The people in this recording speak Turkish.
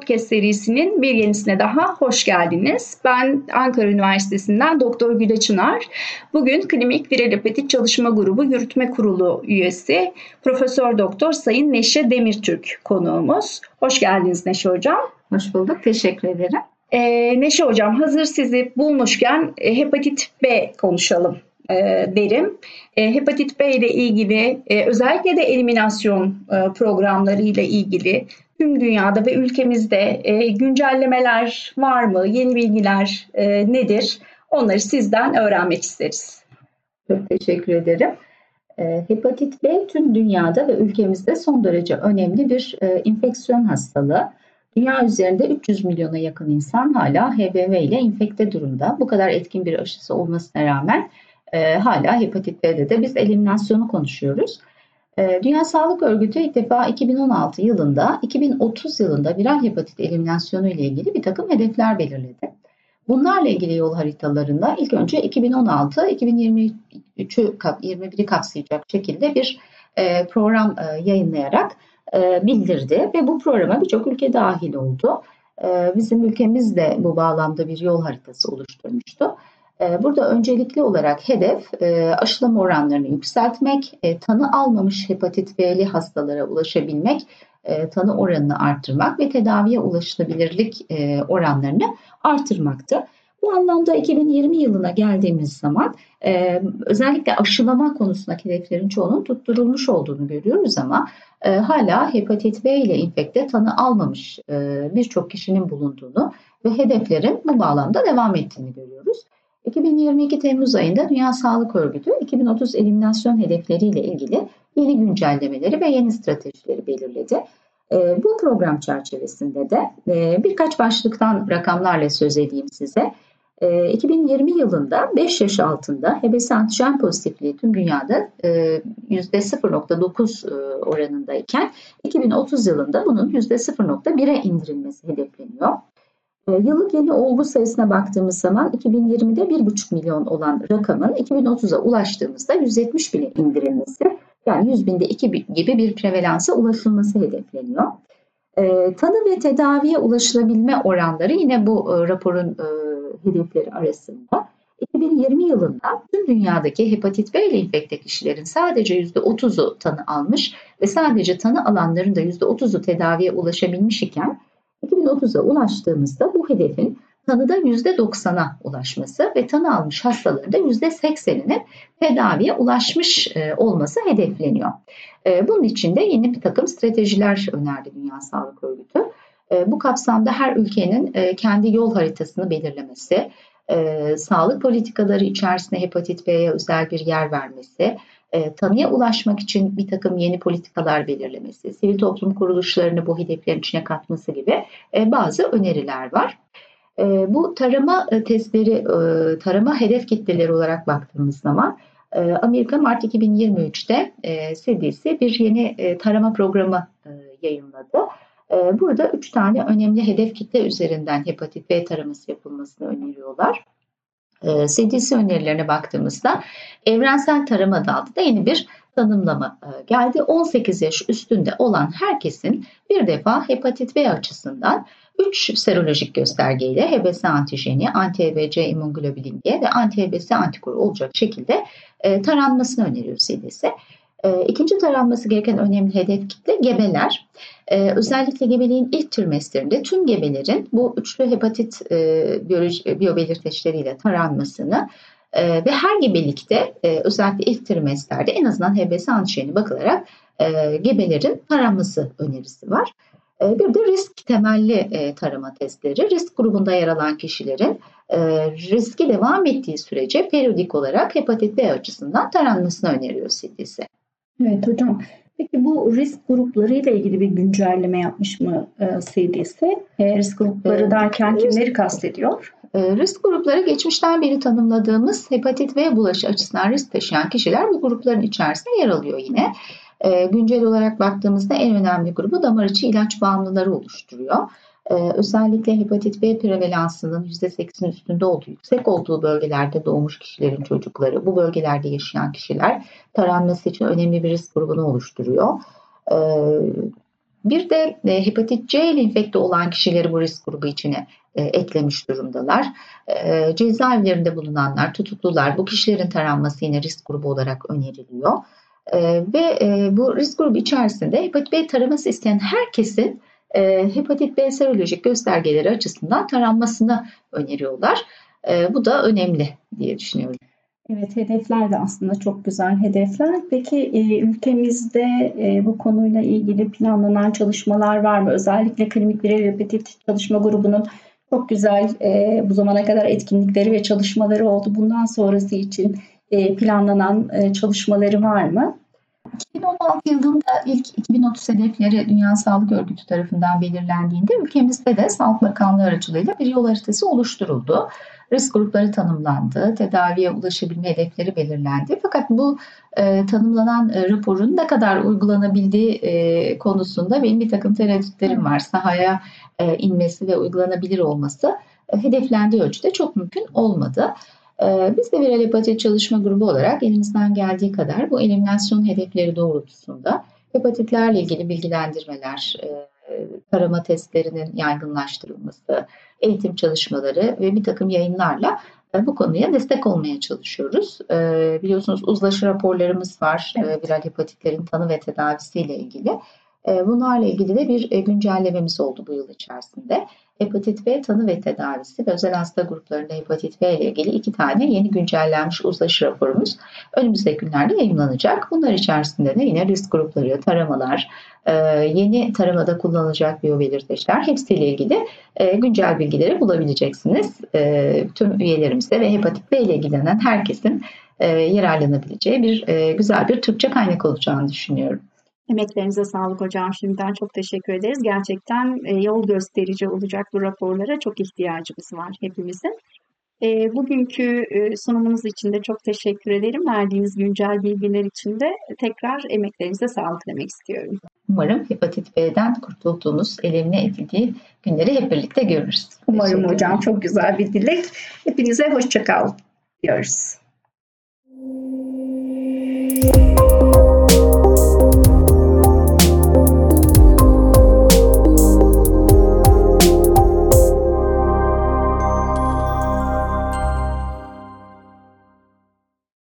podcast serisinin bir yenisine daha hoş geldiniz. Ben Ankara Üniversitesi'nden Doktor Güle Çınar. Bugün Klinik Viral Hepatit Çalışma Grubu Yürütme Kurulu üyesi Profesör Doktor Sayın Neşe Demirtürk konuğumuz. Hoş geldiniz Neşe Hocam. Hoş bulduk, teşekkür ederim. Ee, Neşe Hocam hazır sizi bulmuşken e, hepatit B konuşalım derim. E, hepatit B ile ilgili e, özellikle de eliminasyon e, programları ile ilgili tüm dünyada ve ülkemizde e, güncellemeler var mı? Yeni bilgiler e, nedir? Onları sizden öğrenmek isteriz. Çok teşekkür ederim. E, hepatit B tüm dünyada ve ülkemizde son derece önemli bir e, infeksiyon hastalığı. Dünya üzerinde 300 milyona yakın insan hala HBV ile infekte durumda. Bu kadar etkin bir aşısı olmasına rağmen e, hala hepatit B'de de biz eliminasyonu konuşuyoruz. E, Dünya Sağlık Örgütü ilk defa 2016 yılında 2030 yılında viral hepatit eliminasyonu ile ilgili bir takım hedefler belirledi. Bunlarla ilgili yol haritalarında ilk önce 2016-2023'ü 21'i kapsayacak şekilde bir e, program e, yayınlayarak e, bildirdi ve bu programa birçok ülke dahil oldu. E, bizim ülkemiz de bu bağlamda bir yol haritası oluşturmuştu. E, burada öncelikli olarak hedef aşılama oranlarını yükseltmek, tanı almamış hepatit B'li hastalara ulaşabilmek, tanı oranını arttırmak ve tedaviye ulaşılabilirlik oranlarını artırmaktı. Bu anlamda 2020 yılına geldiğimiz zaman e, özellikle aşılama konusundaki hedeflerin çoğunun tutturulmuş olduğunu görüyoruz ama e, hala hepatit B ile infekte tanı almamış e, birçok kişinin bulunduğunu ve hedeflerin bu bağlamda devam ettiğini görüyoruz. 2022 Temmuz ayında Dünya Sağlık Örgütü 2030 eliminasyon hedefleriyle ilgili yeni güncellemeleri ve yeni stratejileri belirledi. E, bu program çerçevesinde de e, birkaç başlıktan rakamlarla söz edeyim size. 2020 ee, yılında 5 yaş altında HBS antijen pozitifliği tüm dünyada %0.9 e, e, oranındayken 2030 yılında bunun %0.1'e indirilmesi hedefleniyor. Ee, yıllık yeni olgu sayısına baktığımız zaman 2020'de 1,5 milyon olan rakamın 2030'a ulaştığımızda 170 bine indirilmesi yani 100 binde 2 gibi bir prevalansa ulaşılması hedefleniyor. E, tanı ve tedaviye ulaşılabilme oranları yine bu e, raporun e, hedefleri arasında. 2020 yılında tüm dünyadaki hepatit B ile infekte kişilerin sadece %30'u tanı almış ve sadece tanı alanların da %30'u tedaviye ulaşabilmiş iken 2030'a ulaştığımızda bu hedefin tanıda %90'a ulaşması ve tanı almış hastaların da %80'inin tedaviye ulaşmış e, olması hedefleniyor. E, bunun için de yeni bir takım stratejiler önerdi Dünya Sağlık Örgütü. E, bu kapsamda her ülkenin kendi yol haritasını belirlemesi, sağlık politikaları içerisinde hepatit B'ye özel bir yer vermesi, tanıya ulaşmak için bir takım yeni politikalar belirlemesi, sivil toplum kuruluşlarını bu hedeflerin içine katması gibi bazı öneriler var. Ee, bu tarama e, testleri, e, tarama hedef kitleleri olarak baktığımız zaman e, Amerika Mart 2023'te CDC bir yeni tarama programı yayınladı. Burada üç tane önemli hedef kitle üzerinden hepatit B taraması yapılmasını öneriyorlar. CDC önerilerine baktığımızda evrensel tarama adı altında yeni bir tanımlama geldi. 18 yaş üstünde olan herkesin bir defa hepatit B açısından 3 serolojik göstergeyle HBS antijeni, anti-HBC immunoglobulin G ve anti-HBS antikoru olacak şekilde e, taranmasını öneriyor CDC. E, ikinci taranması gereken önemli hedef kitle gebeler. E, özellikle gebeliğin ilk trimestlerinde tüm gebelerin bu üçlü hepatit e, biyoloji, biyobelirteçleriyle taranmasını e, ve her gebelikte e, özellikle ilk trimeslerde en azından HBS antijeni bakılarak e, gebelerin taranması önerisi var. Ee, bir de risk temelli e, tarama testleri. Risk grubunda yer alan kişilerin e, riski devam ettiği sürece periyodik olarak hepatit B açısından taranmasını öneriyor CDC. Evet hocam. Peki bu risk grupları ile ilgili bir güncelleme yapmış mı e, CDC? Risk grupları derken kimleri kastediyor? Risk grupları geçmişten beri tanımladığımız hepatit B bulaşı açısından risk taşıyan kişiler bu grupların içerisinde yer alıyor yine. E, güncel olarak baktığımızda en önemli grubu damar içi ilaç bağımlıları oluşturuyor. E, özellikle hepatit B prevalansının %8'in üstünde olduğu, yüksek olduğu bölgelerde doğmuş kişilerin çocukları, bu bölgelerde yaşayan kişiler taranması için önemli bir risk grubunu oluşturuyor. E, Bir de e, hepatit C ile enfekte olan kişileri bu risk grubu içine e, eklemiş durumdalar. E, cezaevlerinde bulunanlar, tutuklular bu kişilerin taranması yine risk grubu olarak öneriliyor. Ve e, bu risk grubu içerisinde hepatit B taraması isteyen herkesin e, hepatit B serolojik göstergeleri açısından taranmasını öneriyorlar. E, bu da önemli diye düşünüyorum. Evet, hedefler de aslında çok güzel hedefler. Peki e, ülkemizde e, bu konuyla ilgili planlanan çalışmalar var mı? Özellikle klinik viral hepatit çalışma grubunun çok güzel e, bu zamana kadar etkinlikleri ve çalışmaları oldu. Bundan sonrası için planlanan çalışmaları var mı? 2016 yılında ilk 2030 hedefleri Dünya Sağlık Örgütü tarafından belirlendiğinde ülkemizde de Sağlık Bakanlığı aracılığıyla bir yol haritası oluşturuldu. Risk grupları tanımlandı, tedaviye ulaşabilme hedefleri belirlendi. Fakat bu e, tanımlanan e, raporun ne kadar uygulanabildiği e, konusunda benim bir takım tereddütlerim var. Sahaya e, inmesi ve uygulanabilir olması e, hedeflendiği ölçüde çok mümkün olmadı. E, biz de viral hepatit çalışma grubu olarak elimizden geldiği kadar bu eliminasyon hedefleri doğrultusunda hepatitlerle ilgili bilgilendirmeler, tarama testlerinin yaygınlaştırılması, eğitim çalışmaları ve bir takım yayınlarla bu konuya destek olmaya çalışıyoruz. Biliyorsunuz uzlaşı raporlarımız var evet. viral hepatitlerin tanı ve tedavisiyle ilgili. Bunlarla ilgili de bir güncellememiz oldu bu yıl içerisinde hepatit B tanı ve tedavisi ve özel hasta gruplarında hepatit B ile ilgili iki tane yeni güncellenmiş uzlaşı raporumuz önümüzdeki günlerde yayınlanacak. Bunlar içerisinde de yine risk grupları, taramalar, e, yeni taramada kullanılacak biyobelirteçler hepsiyle ilgili e, güncel bilgileri bulabileceksiniz. E, tüm üyelerimizde ve hepatit B ile ilgilenen herkesin yararlanabileceği bir güzel bir Türkçe kaynak olacağını düşünüyorum. Emeklerinize sağlık hocam. Şimdiden çok teşekkür ederiz. Gerçekten e, yol gösterici olacak bu raporlara çok ihtiyacımız var hepimizin. E, bugünkü e, sunumunuz için de çok teşekkür ederim. Verdiğiniz güncel bilgiler için de tekrar emeklerinize sağlık demek istiyorum. Umarım hepatit B'den kurtulduğumuz, elimine edildiği günleri hep birlikte görürüz. Umarım hocam çok güzel bir dilek. Hepinize hoşçakal diyoruz.